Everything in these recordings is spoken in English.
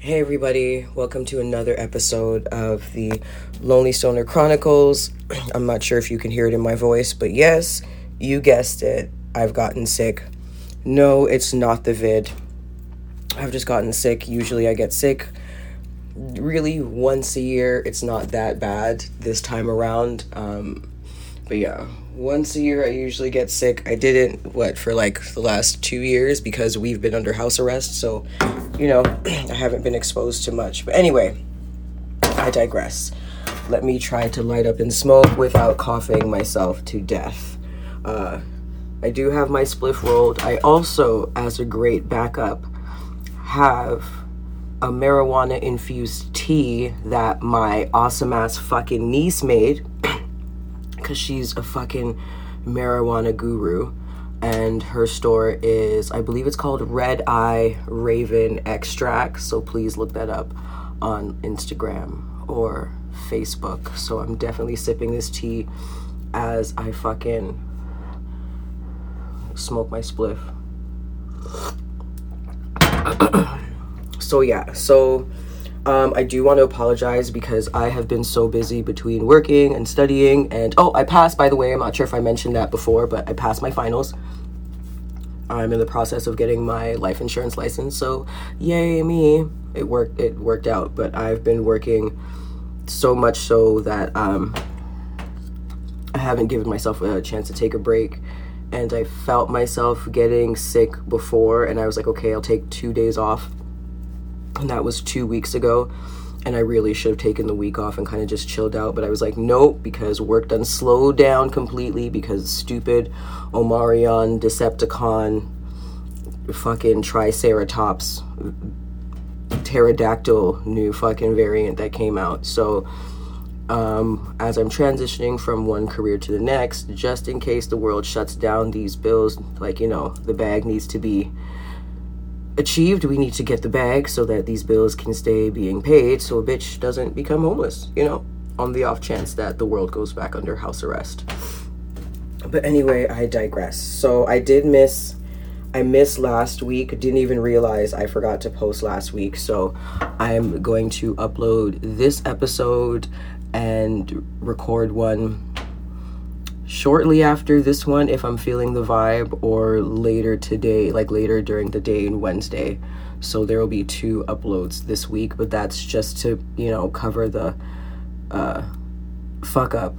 Hey, everybody, welcome to another episode of the Lonely Stoner Chronicles. I'm not sure if you can hear it in my voice, but yes, you guessed it. I've gotten sick. No, it's not the vid. I've just gotten sick. Usually, I get sick really once a year. It's not that bad this time around. Um, but yeah, once a year I usually get sick. I didn't, what, for like the last two years because we've been under house arrest. So, you know, I haven't been exposed to much. But anyway, I digress. Let me try to light up and smoke without coughing myself to death. Uh, I do have my spliff rolled. I also, as a great backup, have a marijuana infused tea that my awesome ass fucking niece made because she's a fucking marijuana guru. And her store is, I believe it's called Red Eye Raven Extract. So please look that up on Instagram or Facebook. So I'm definitely sipping this tea as I fucking smoke my spliff. so yeah, so um, I do want to apologize because I have been so busy between working and studying. And oh, I passed, by the way. I'm not sure if I mentioned that before, but I passed my finals. I'm in the process of getting my life insurance license, so yay me! It worked. It worked out. But I've been working so much so that um, I haven't given myself a chance to take a break. And I felt myself getting sick before, and I was like, okay, I'll take two days off and that was two weeks ago and I really should have taken the week off and kind of just chilled out. But I was like, nope, because work done slowed down completely because stupid Omarion Decepticon fucking Triceratops pterodactyl new fucking variant that came out. So um, as I'm transitioning from one career to the next, just in case the world shuts down these bills, like, you know, the bag needs to be achieved, we need to get the bag so that these bills can stay being paid so a bitch doesn't become homeless, you know, on the off chance that the world goes back under house arrest. But anyway, I digress. So I did miss I missed last week, didn't even realize I forgot to post last week. So I'm going to upload this episode and record one shortly after this one if I'm feeling the vibe, or later today, like later during the day and Wednesday. So there will be two uploads this week, but that's just to, you know, cover the uh, fuck up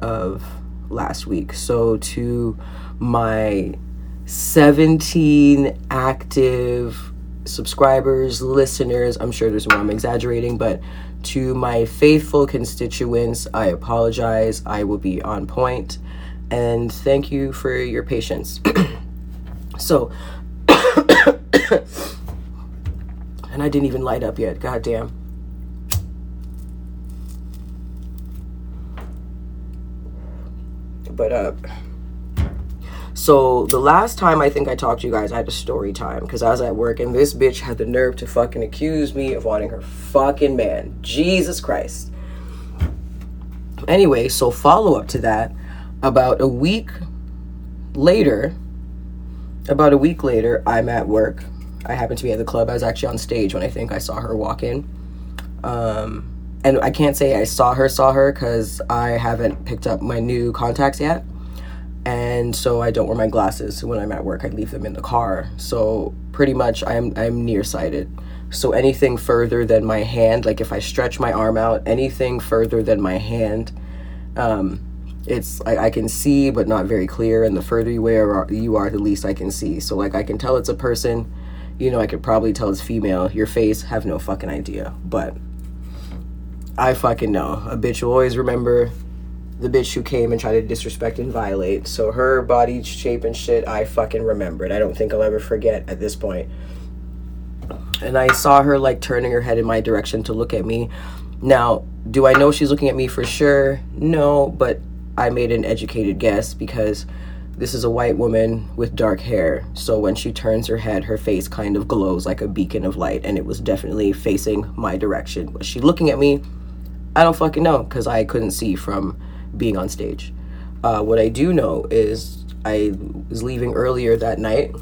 of last week. So to my 17 active subscribers, listeners, I'm sure there's more, I'm exaggerating, but to my faithful constituents, I apologize. I will be on point and thank you for your patience. so, and I didn't even light up yet. God damn. But uh so the last time I think I talked to you guys, I had a story time because I was at work and this bitch had the nerve to fucking accuse me of wanting her fucking man. Jesus Christ. Anyway, so follow up to that about a week later, about a week later, I'm at work. I happened to be at the club. I was actually on stage when I think I saw her walk in. Um, and I can't say I saw her, saw her, because I haven't picked up my new contacts yet. And so I don't wear my glasses when I'm at work. I leave them in the car. So pretty much I'm I'm nearsighted. So anything further than my hand, like if I stretch my arm out, anything further than my hand, um, it's I, I can see but not very clear. And the further you are you are the least i can see. So like i can tell it's a person. You know i could probably tell it's female. Your face have no fucking idea. But i fucking know. A bitch will always remember the bitch who came and tried to disrespect and violate so her body shape and shit i fucking remembered i don't think i'll ever forget at this point. and i saw her like turning her head in my direction to look at me now do i know she's looking at me for sure no but I made an educated guess because this is a white woman with dark hair. So when she turns her head, her face kind of glows like a beacon of light, and it was definitely facing my direction. Was she looking at me? I don't fucking know because I couldn't see from being on stage. Uh, what I do know is I was leaving earlier that night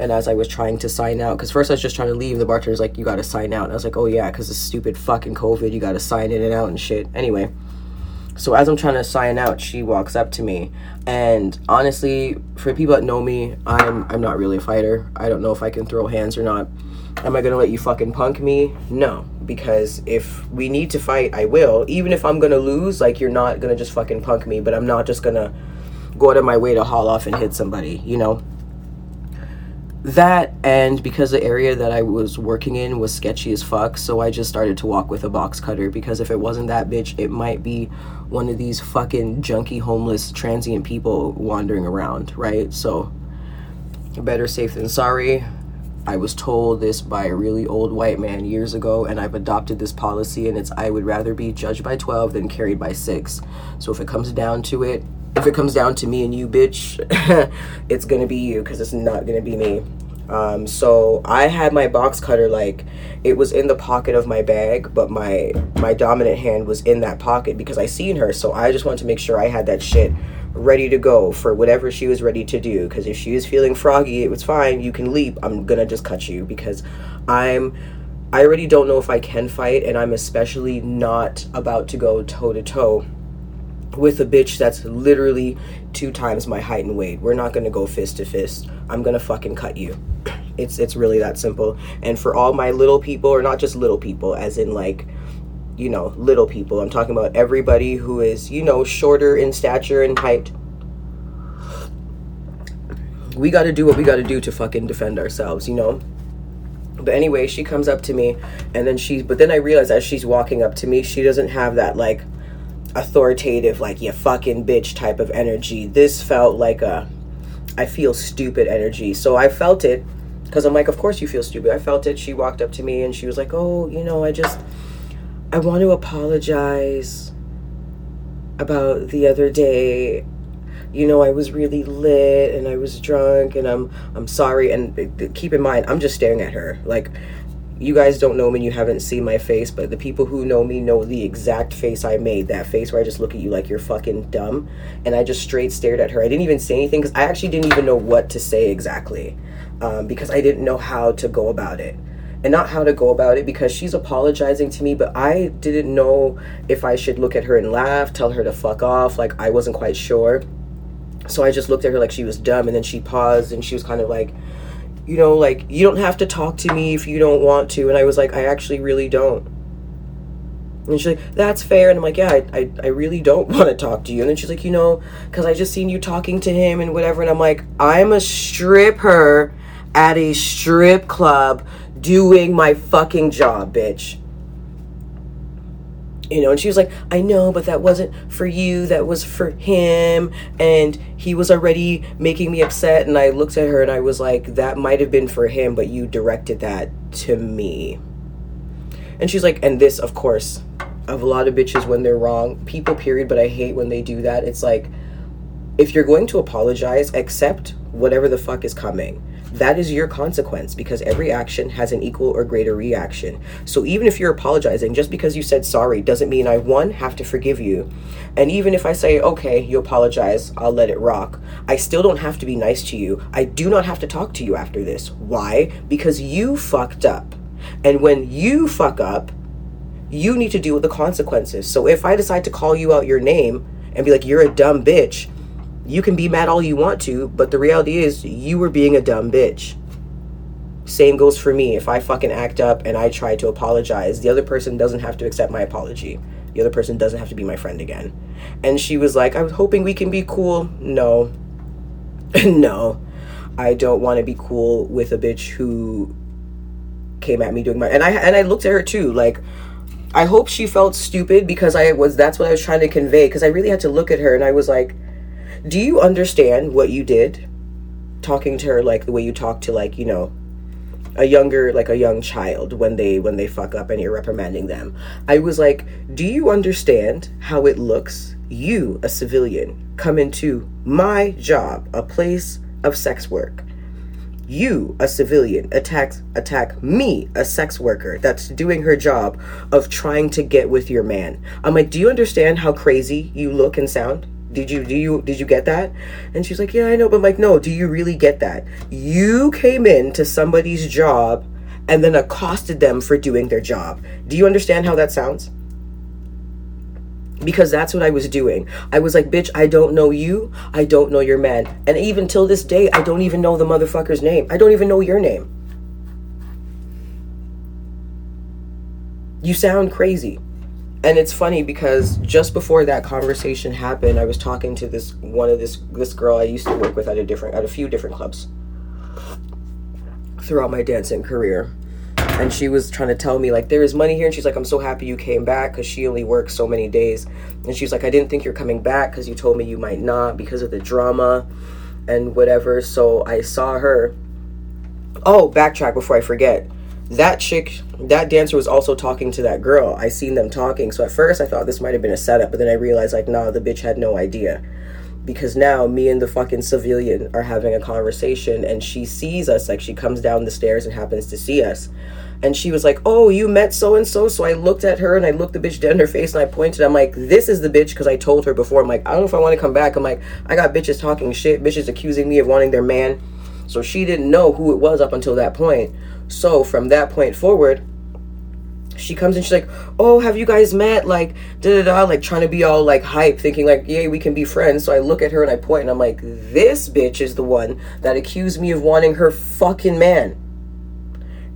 And as I was trying to sign out, because first I was just trying to leave, the bartender's like, "You got to sign out." And I was like, "Oh yeah, because the stupid fucking COVID, you got to sign in and out and shit." Anyway, so as I'm trying to sign out, she walks up to me, and honestly, for people that know me, I'm I'm not really a fighter. I don't know if I can throw hands or not. Am I gonna let you fucking punk me? No, because if we need to fight, I will. Even if I'm gonna lose, like you're not gonna just fucking punk me, but I'm not just gonna go out of my way to haul off and hit somebody, you know? That and because the area that I was working in was sketchy as fuck, so I just started to walk with a box cutter because if it wasn't that bitch, it might be one of these fucking junky homeless transient people wandering around, right? So better safe than sorry. I was told this by a really old white man years ago, and I've adopted this policy, and it's I would rather be judged by 12 than carried by 6. So if it comes down to it, if it comes down to me and you, bitch, it's gonna be you because it's not gonna be me. Um, so I had my box cutter like it was in the pocket of my bag, but my my dominant hand was in that pocket because I seen her. So I just wanted to make sure I had that shit ready to go for whatever she was ready to do. Because if she was feeling froggy, it was fine. You can leap. I'm gonna just cut you because I'm. I already don't know if I can fight, and I'm especially not about to go toe to toe with a bitch that's literally two times my height and weight. We're not gonna go fist to fist. I'm gonna fucking cut you. It's it's really that simple. And for all my little people, or not just little people, as in like, you know, little people. I'm talking about everybody who is, you know, shorter in stature and height. We gotta do what we gotta do to fucking defend ourselves, you know? But anyway, she comes up to me and then she but then I realize as she's walking up to me, she doesn't have that like authoritative, like, you fucking bitch type of energy. This felt like a, I feel stupid energy. So I felt it because I'm like, of course you feel stupid. I felt it. She walked up to me and she was like, oh, you know, I just, I want to apologize about the other day you know, I was really lit and I was drunk and I'm I'm sorry and keep in mind I'm just staring at her. Like you guys don't know me and you haven't seen my face, but the people who know me know the exact face I made. That face where I just look at you like you're fucking dumb. And I just straight stared at her. I didn't even say anything because I actually didn't even know what to say exactly um, because I didn't know how to go about it. And not how to go about it because she's apologizing to me, but I didn't know if I should look at her and laugh, tell her to fuck off. Like, I wasn't quite sure. So I just looked at her like she was dumb, and then she paused and she was kind of like, you know, like, you don't have to talk to me if you don't want to. And I was like, I actually really don't. And she's like, that's fair. And I'm like, yeah, I, I, I really don't want to talk to you. And then she's like, you know, because I just seen you talking to him and whatever. And I'm like, I'm a stripper at a strip club doing my fucking job, bitch. You know and she was like i know but that wasn't for you that was for him. And he was already making me upset and i looked at her and i was like that might have been for him but you directed that to me. And she's like and this of course of a lot of bitches when they're wrong people period but i hate when they do that. It's like if you're going to apologize accept whatever the fuck is coming that is your consequence because every action has an equal or greater reaction. So even if you're apologizing, just because you said sorry doesn't mean I, one, have to forgive you. And even if I say, okay, you apologize, I'll let it rock, I still don't have to be nice to you. I do not have to talk to you after this. Why? Because you fucked up. And when you fuck up, you need to deal with the consequences. So if I decide to call you out your name and be like, you're a dumb bitch, you can be mad all you want to, but the reality is you were being a dumb bitch. Same goes for me. If I fucking act up and I try to apologize, the other person doesn't have to accept my apology. The other person doesn't have to be my friend again. And she was like, I was hoping we can be cool. No. no. I don't want to be cool with a bitch who came at me doing my and I and I looked at her too like I hope she felt stupid because I was that's what I was trying to convey because I really had to look at her and I was like do you understand what you did? Talking to her like the way you talk to like you know a younger like a young child when they when they fuck up and you're reprimanding them. I was like do you understand how it looks you a civilian come into my job a place of sex work? You a civilian attack attack me a sex worker that's doing her job of trying to get with your man. I'm like do you understand how crazy you look and sound did you do you did you get that and she's like yeah i know but I'm like no do you really get that you came into somebody's job and then accosted them for doing their job do you understand how that sounds because that's what I was doing. I was like, bitch, I don't know you. I don't know your man. And even till this day, I don't even know the motherfucker's name. I don't even know your name. You sound crazy. And it's funny because just before that conversation happened, I was talking to this one of this this girl I used to work with at a different at a few different clubs throughout my dancing career. And she was trying to tell me like there is money here. And she's like i'm so happy you came back because she only works so many days. And she's like i didn't think you're coming back because you told me you might not because of the drama and whatever. So i saw her. Oh backtrack before i forget that chick that dancer was also talking to that girl i seen them talking so at first i thought this might have been a setup but then i realized like nah the bitch had no idea because now me and the fucking civilian are having a conversation and she sees us like she comes down the stairs and happens to see us and she was like, "Oh, you met so and so." So I looked at her and I looked the bitch dead in her face and I pointed. I'm like, "This is the bitch," because I told her before. I'm like, "I don't know if I want to come back." I'm like, "I got bitches talking shit, bitches accusing me of wanting their man." So she didn't know who it was up until that point. So from that point forward, she comes and she's like, "Oh, have you guys met?" Like, da da da, like trying to be all like hype, thinking like, "Yay, we can be friends." So I look at her and I point and I'm like, "This bitch is the one that accused me of wanting her fucking man."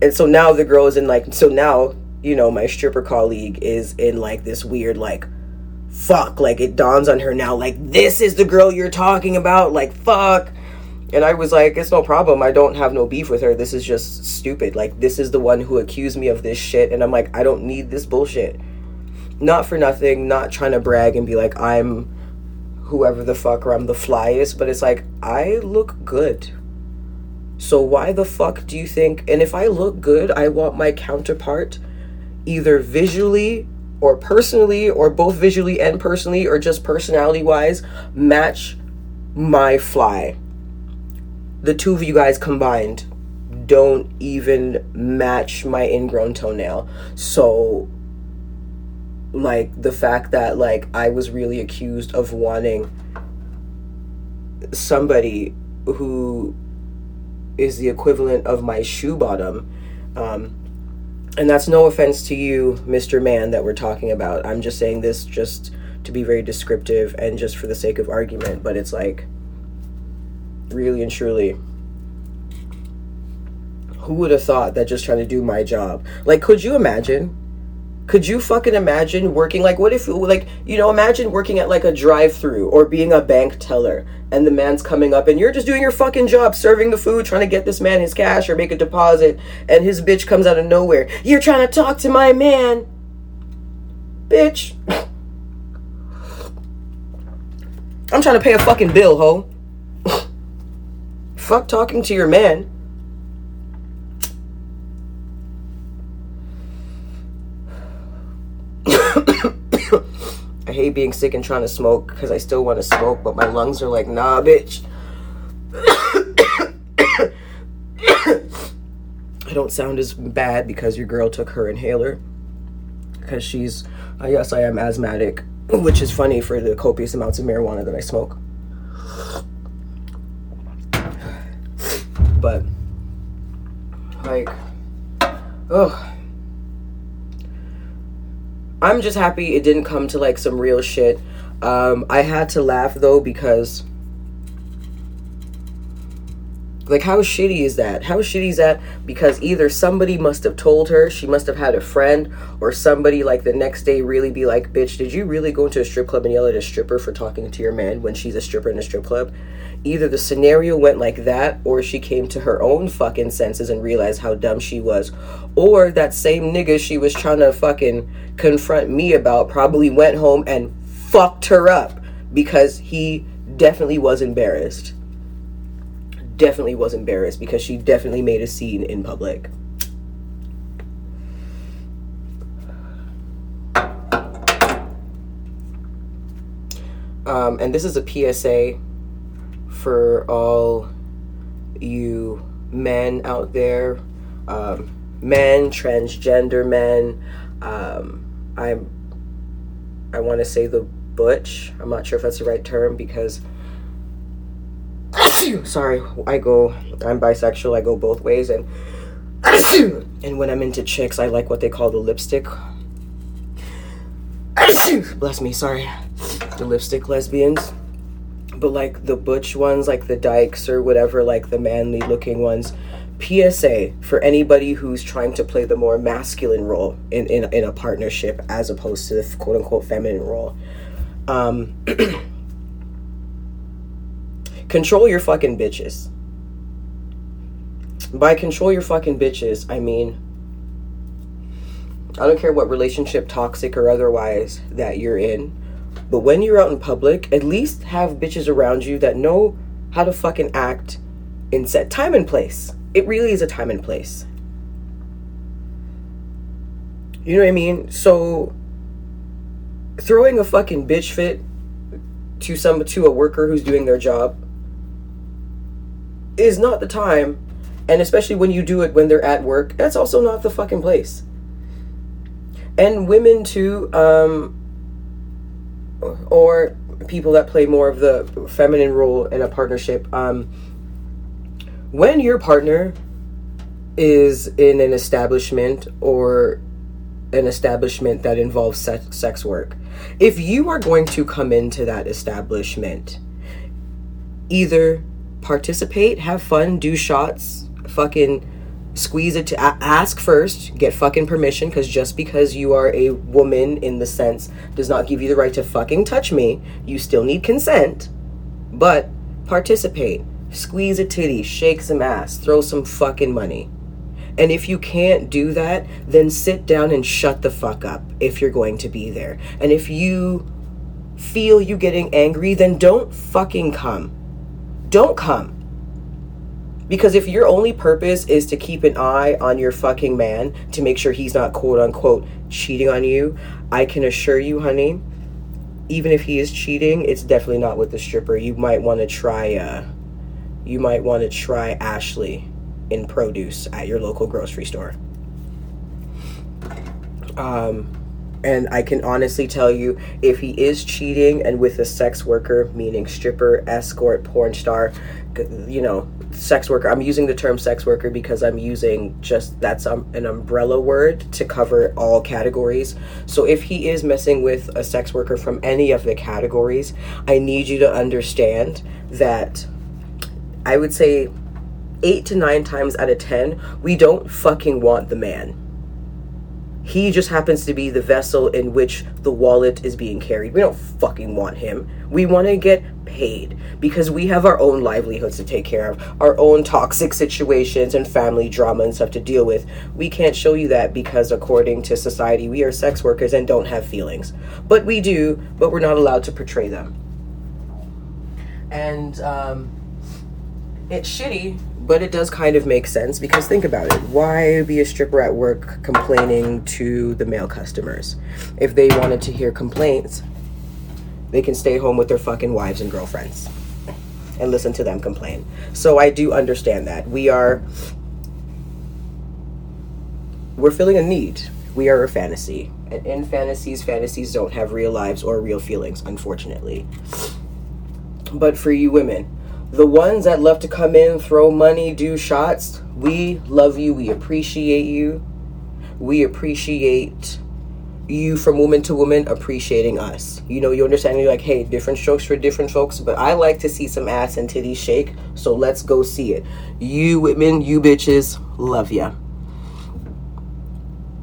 and so now the girl is in like so now you know my stripper colleague is in like this weird like fuck like it dawns on her now like this is the girl you're talking about like fuck and i was like it's no problem. I don't have no beef with her. This is just stupid. Like this is the one who accused me of this shit. And i'm like i don't need this bullshit. Not for nothing not trying to brag and be like i'm whoever the fuck or i'm the flyest but it's like i look good. So why the fuck do you think and if I look good, I want my counterpart either visually or personally or both visually and personally or just personality wise match my fly. The two of you guys combined don't even match my ingrown toenail. So like the fact that like I was really accused of wanting somebody who is the equivalent of my shoe bottom. Um, and that's no offense to you, Mr. Man, that we're talking about. I'm just saying this just to be very descriptive and just for the sake of argument, but it's like, really and truly, who would have thought that just trying to do my job? Like, could you imagine? Could you fucking imagine working like what if like you know imagine working at like a drive-through or being a bank teller and the man's coming up and you're just doing your fucking job serving the food trying to get this man his cash or make a deposit and his bitch comes out of nowhere. You're trying to talk to my man. Bitch. I'm trying to pay a fucking bill, ho. Fuck talking to your man. I hate being sick and trying to smoke because I still want to smoke, but my lungs are like, nah, bitch. I don't sound as bad because your girl took her inhaler. Because she's, uh, yes, I am asthmatic, which is funny for the copious amounts of marijuana that I smoke. But, like, oh I'm just happy it didn't come to like some real shit. Um, I had to laugh though because like how shitty is that? How shitty is that? Because either somebody must have told her, she must have had a friend, or somebody like the next day really be like, bitch, did you really go into a strip club and yell at a stripper for talking to your man when she's a stripper in a strip club? Either the scenario went like that, or she came to her own fucking senses and realized how dumb she was. Or that same nigga she was trying to fucking confront me about probably went home and fucked her up because he definitely was embarrassed. Definitely was embarrassed because she definitely made a scene in public. Um, and this is a PSA for all you men out there, um, men, transgender men. Um, I'm, I want to say the butch. I'm not sure if that's the right term because sorry, I go I'm bisexual, I go both ways and and when I'm into chicks, I like what they call the lipstick. Bless me, sorry. The lipstick lesbians. But like the butch ones, like the dykes or whatever, like the manly looking ones, PSA for anybody who's trying to play the more masculine role in, in, in a partnership as opposed to the quote unquote feminine role. Um, control your fucking bitches. By control your fucking bitches, I mean, I don't care what relationship, toxic or otherwise, that you're in, but when you're out in public, at least have bitches around you that know how to fucking act in set time and place it really is a time and place. You know what I mean? So throwing a fucking bitch fit to some to a worker who's doing their job is not the time and especially when you do it when they're at work that's also not the fucking place and women too um or people that play more of the feminine role in a partnership um when your partner is in an establishment or an establishment that involves sex, sex work, if you are going to come into that establishment, either participate, have fun, do shots, fucking squeeze it to ask first, get fucking permission, because just because you are a woman in the sense does not give you the right to fucking touch me, you still need consent, but participate squeeze a titty, shake some ass, throw some fucking money. And if you can't do that, then sit down and shut the fuck up if you're going to be there. And if you feel you getting angry, then don't fucking come. Don't come. Because if your only purpose is to keep an eye on your fucking man to make sure he's not quote unquote cheating on you, I can assure you, honey, even if he is cheating, it's definitely not with the stripper. You might want to try uh you might want to try Ashley in produce at your local grocery store. Um, and I can honestly tell you if he is cheating and with a sex worker, meaning stripper, escort, porn star, you know, sex worker. I'm using the term sex worker because I'm using just that's um, an umbrella word to cover all categories. So if he is messing with a sex worker from any of the categories, I need you to understand that I would say eight to nine times out of ten, we don't fucking want the man. He just happens to be the vessel in which the wallet is being carried. We don't fucking want him. We want to get paid because we have our own livelihoods to take care of, our own toxic situations and family drama and stuff to deal with. We can't show you that because, according to society, we are sex workers and don't have feelings. But we do, but we're not allowed to portray them. And, um, it's shitty, but it does kind of make sense because think about it. Why be a stripper at work complaining to the male customers? If they wanted to hear complaints, they can stay home with their fucking wives and girlfriends and listen to them complain. So I do understand that. We are we're feeling a need. We are a fantasy. And in fantasies, fantasies don't have real lives or real feelings, unfortunately. But for you women, the ones that love to come in, throw money, do shots, we love you. We appreciate you. We appreciate you from woman to woman appreciating us. You know, you understand you're like, hey, different strokes for different folks, but I like to see some ass and titties shake, so let's go see it. You women, you bitches, love ya.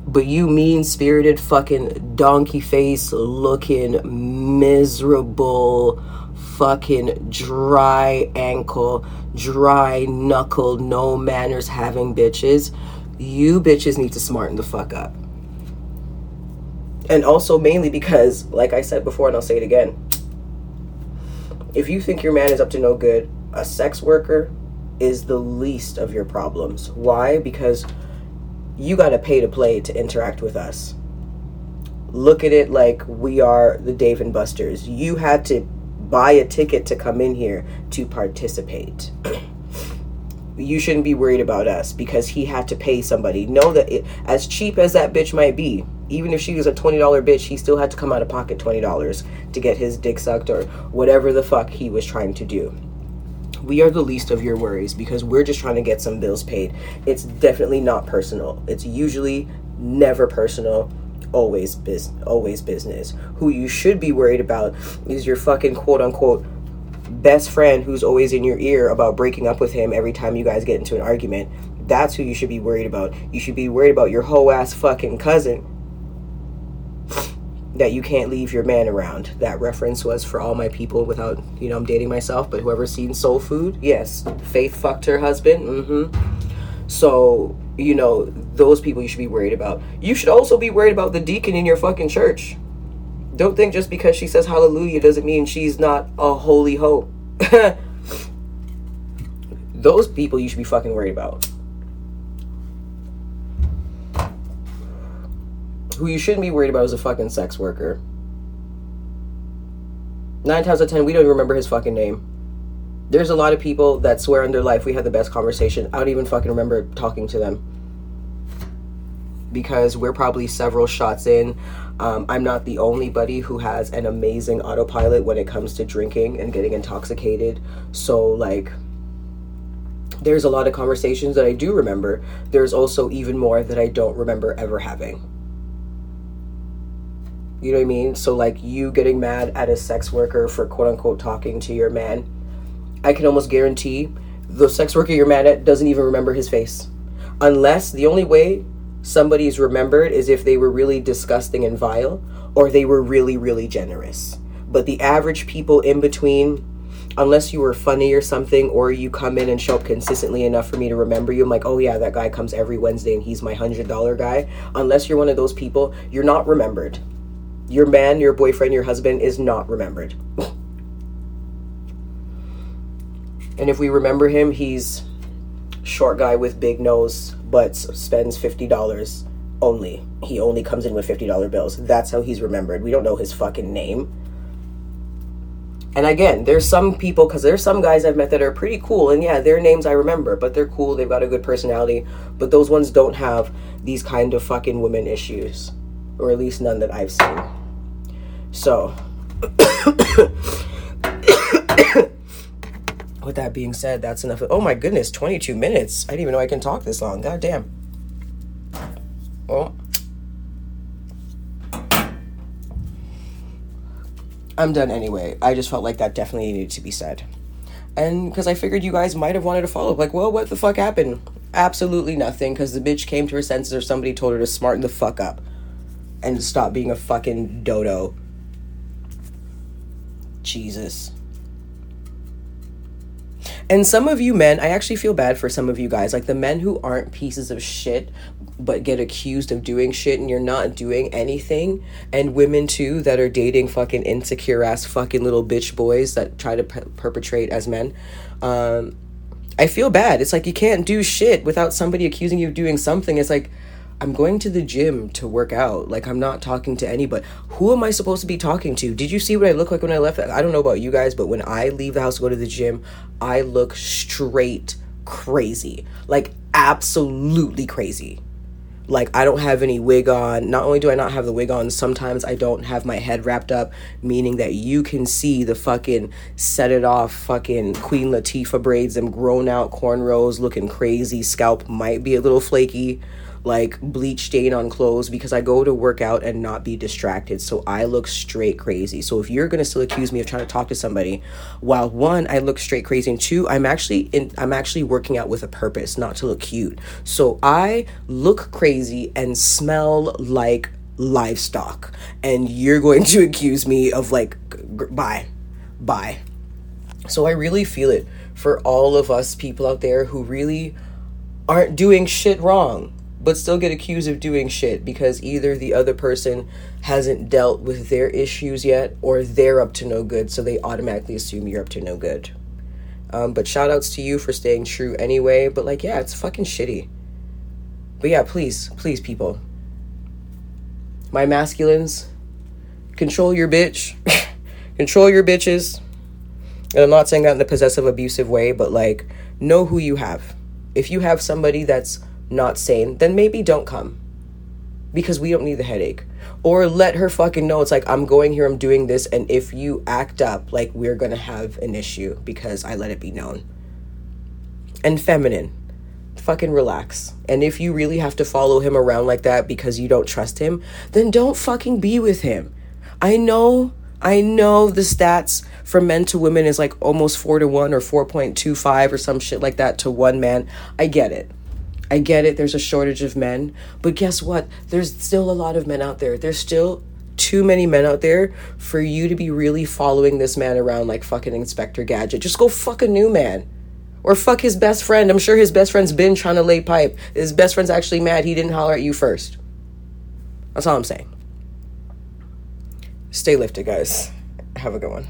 But you mean spirited fucking donkey face looking miserable fucking dry ankle, dry knuckle, no manners having bitches, you bitches need to smarten the fuck up. And also, mainly because, like I said before, and I'll say it again, if you think your man is up to no good, a sex worker is the least of your problems. Why? Because you got to pay to play to interact with us. Look at it like we are the Dave and Buster's. You had to buy a ticket to come in here to participate. you shouldn't be worried about us because he had to pay somebody. Know that it, as cheap as that bitch might be, even if she was a $20 bitch, he still had to come out of pocket $20 to get his dick sucked or whatever the fuck he was trying to do. We are the least of your worries because we're just trying to get some bills paid. It's definitely not personal. It's usually never personal always biz always business. Who you should be worried about is your fucking quote unquote best friend who's always in your ear about breaking up with him every time you guys get into an argument. That's who you should be worried about. You should be worried about your whole ass fucking cousin that you can't leave your man around. That reference was for all my people without, you know, I'm dating myself, but whoever's seen Soul Food, yes. Faith fucked her husband. Mm-hmm. So you know, those people you should be worried about. You should also be worried about the deacon in your fucking church. Don't think just because she says hallelujah doesn't mean she's not a holy hope. those people you should be fucking worried about. Who you shouldn't be worried about is a fucking sex worker. Nine times out of ten, we don't even remember his fucking name. There's a lot of people that swear in their life we had the best conversation. I don't even fucking remember talking to them because we're probably several shots in. Um, I'm not the only buddy who has an amazing autopilot when it comes to drinking and getting intoxicated. So, like, there's a lot of conversations that I do remember. There's also even more that I don't remember ever having. You know what I mean? So, like, you getting mad at a sex worker for quote unquote talking to your man I can almost guarantee the sex worker you're mad at doesn't even remember his face. Unless the only way somebody's remembered is if they were really disgusting and vile or they were really, really generous. But the average people in between, unless you were funny or something, or you come in and show up consistently enough for me to remember you, I'm like, oh yeah, that guy comes every Wednesday and he's my $100 guy. Unless you're one of those people, you're not remembered. Your man, your boyfriend, your husband is not remembered. And if we remember him, he's short guy with big nose, but spends fifty dollars only. He only comes in with fifty dollar bills. That's how he's remembered. We don't know his fucking name. And again, there's some people because there's some guys I've met that are pretty cool, and yeah, their names I remember, but they're cool. They've got a good personality, but those ones don't have these kind of fucking women issues, or at least none that I've seen. So. with that being said, that's enough. Oh my goodness, 22 minutes. I didn't even know I can talk this long. God damn. Oh. I'm done anyway. I just felt like that definitely needed to be said. And because I figured you guys might have wanted to follow up, like, well, what the fuck happened? Absolutely nothing, because the bitch came to her senses or somebody told her to smarten the fuck up and stop being a fucking dodo. Jesus. And some of you men, I actually feel bad for some of you guys, like the men who aren't pieces of shit but get accused of doing shit and you're not doing anything. And women too that are dating fucking insecure ass fucking little bitch boys that try to per- perpetrate as men. Um, I feel bad. It's like you can't do shit without somebody accusing you of doing something. It's like, I'm going to the gym to work out. Like I'm not talking to anybody. Who am I supposed to be talking to? Did you see what I look like when I left? I don't know about you guys, but when I leave the house to go to the gym, I look straight crazy. Like absolutely crazy. Like I don't have any wig on. Not only do I not have the wig on, sometimes I don't have my head wrapped up, meaning that you can see the fucking set it off fucking Queen Latifah braids, them grown out cornrows looking crazy. Scalp might be a little flaky like bleach stain on clothes because I go to work out and not be distracted. So I look straight crazy. So if you're gonna still accuse me of trying to talk to somebody, while one, I look straight crazy, and two, I'm actually in I'm actually working out with a purpose, not to look cute. So I look crazy and smell like livestock. And you're going to accuse me of like bye. Bye. So I really feel it for all of us people out there who really aren't doing shit wrong but still get accused of doing shit because either the other person hasn't dealt with their issues yet or they're up to no good, so they automatically assume you're up to no good. Um, but shout outs to you for staying true anyway. But like, yeah, it's fucking shitty. But yeah, please, please, people. My masculines, control your bitch. control your bitches. And I'm not saying that in a possessive, abusive way, but like, know who you have. If you have somebody that's not sane, then maybe don't come. because we don't need the headache. Or let her fucking know it's like, I'm going here, I'm doing this, and if you act up, like, we're gonna have an issue because I let it be known. And feminine, fucking relax. And if you really have to follow him around like that because you don't trust him, then don't fucking be with him. I know, I know the stats from men to women is like almost 4 to 1 or 4.25 or some shit like that to one man. I get it. I get it, there's a shortage of men. But guess what? There's still a lot of men out there. There's still too many men out there for you to be really following this man around like fucking Inspector Gadget. Just go fuck a new man. Or fuck his best friend. I'm sure his best friend's been trying to lay pipe. His best friend's actually mad he didn't holler at you first. That's all I'm saying. Stay lifted, guys. Have a good one.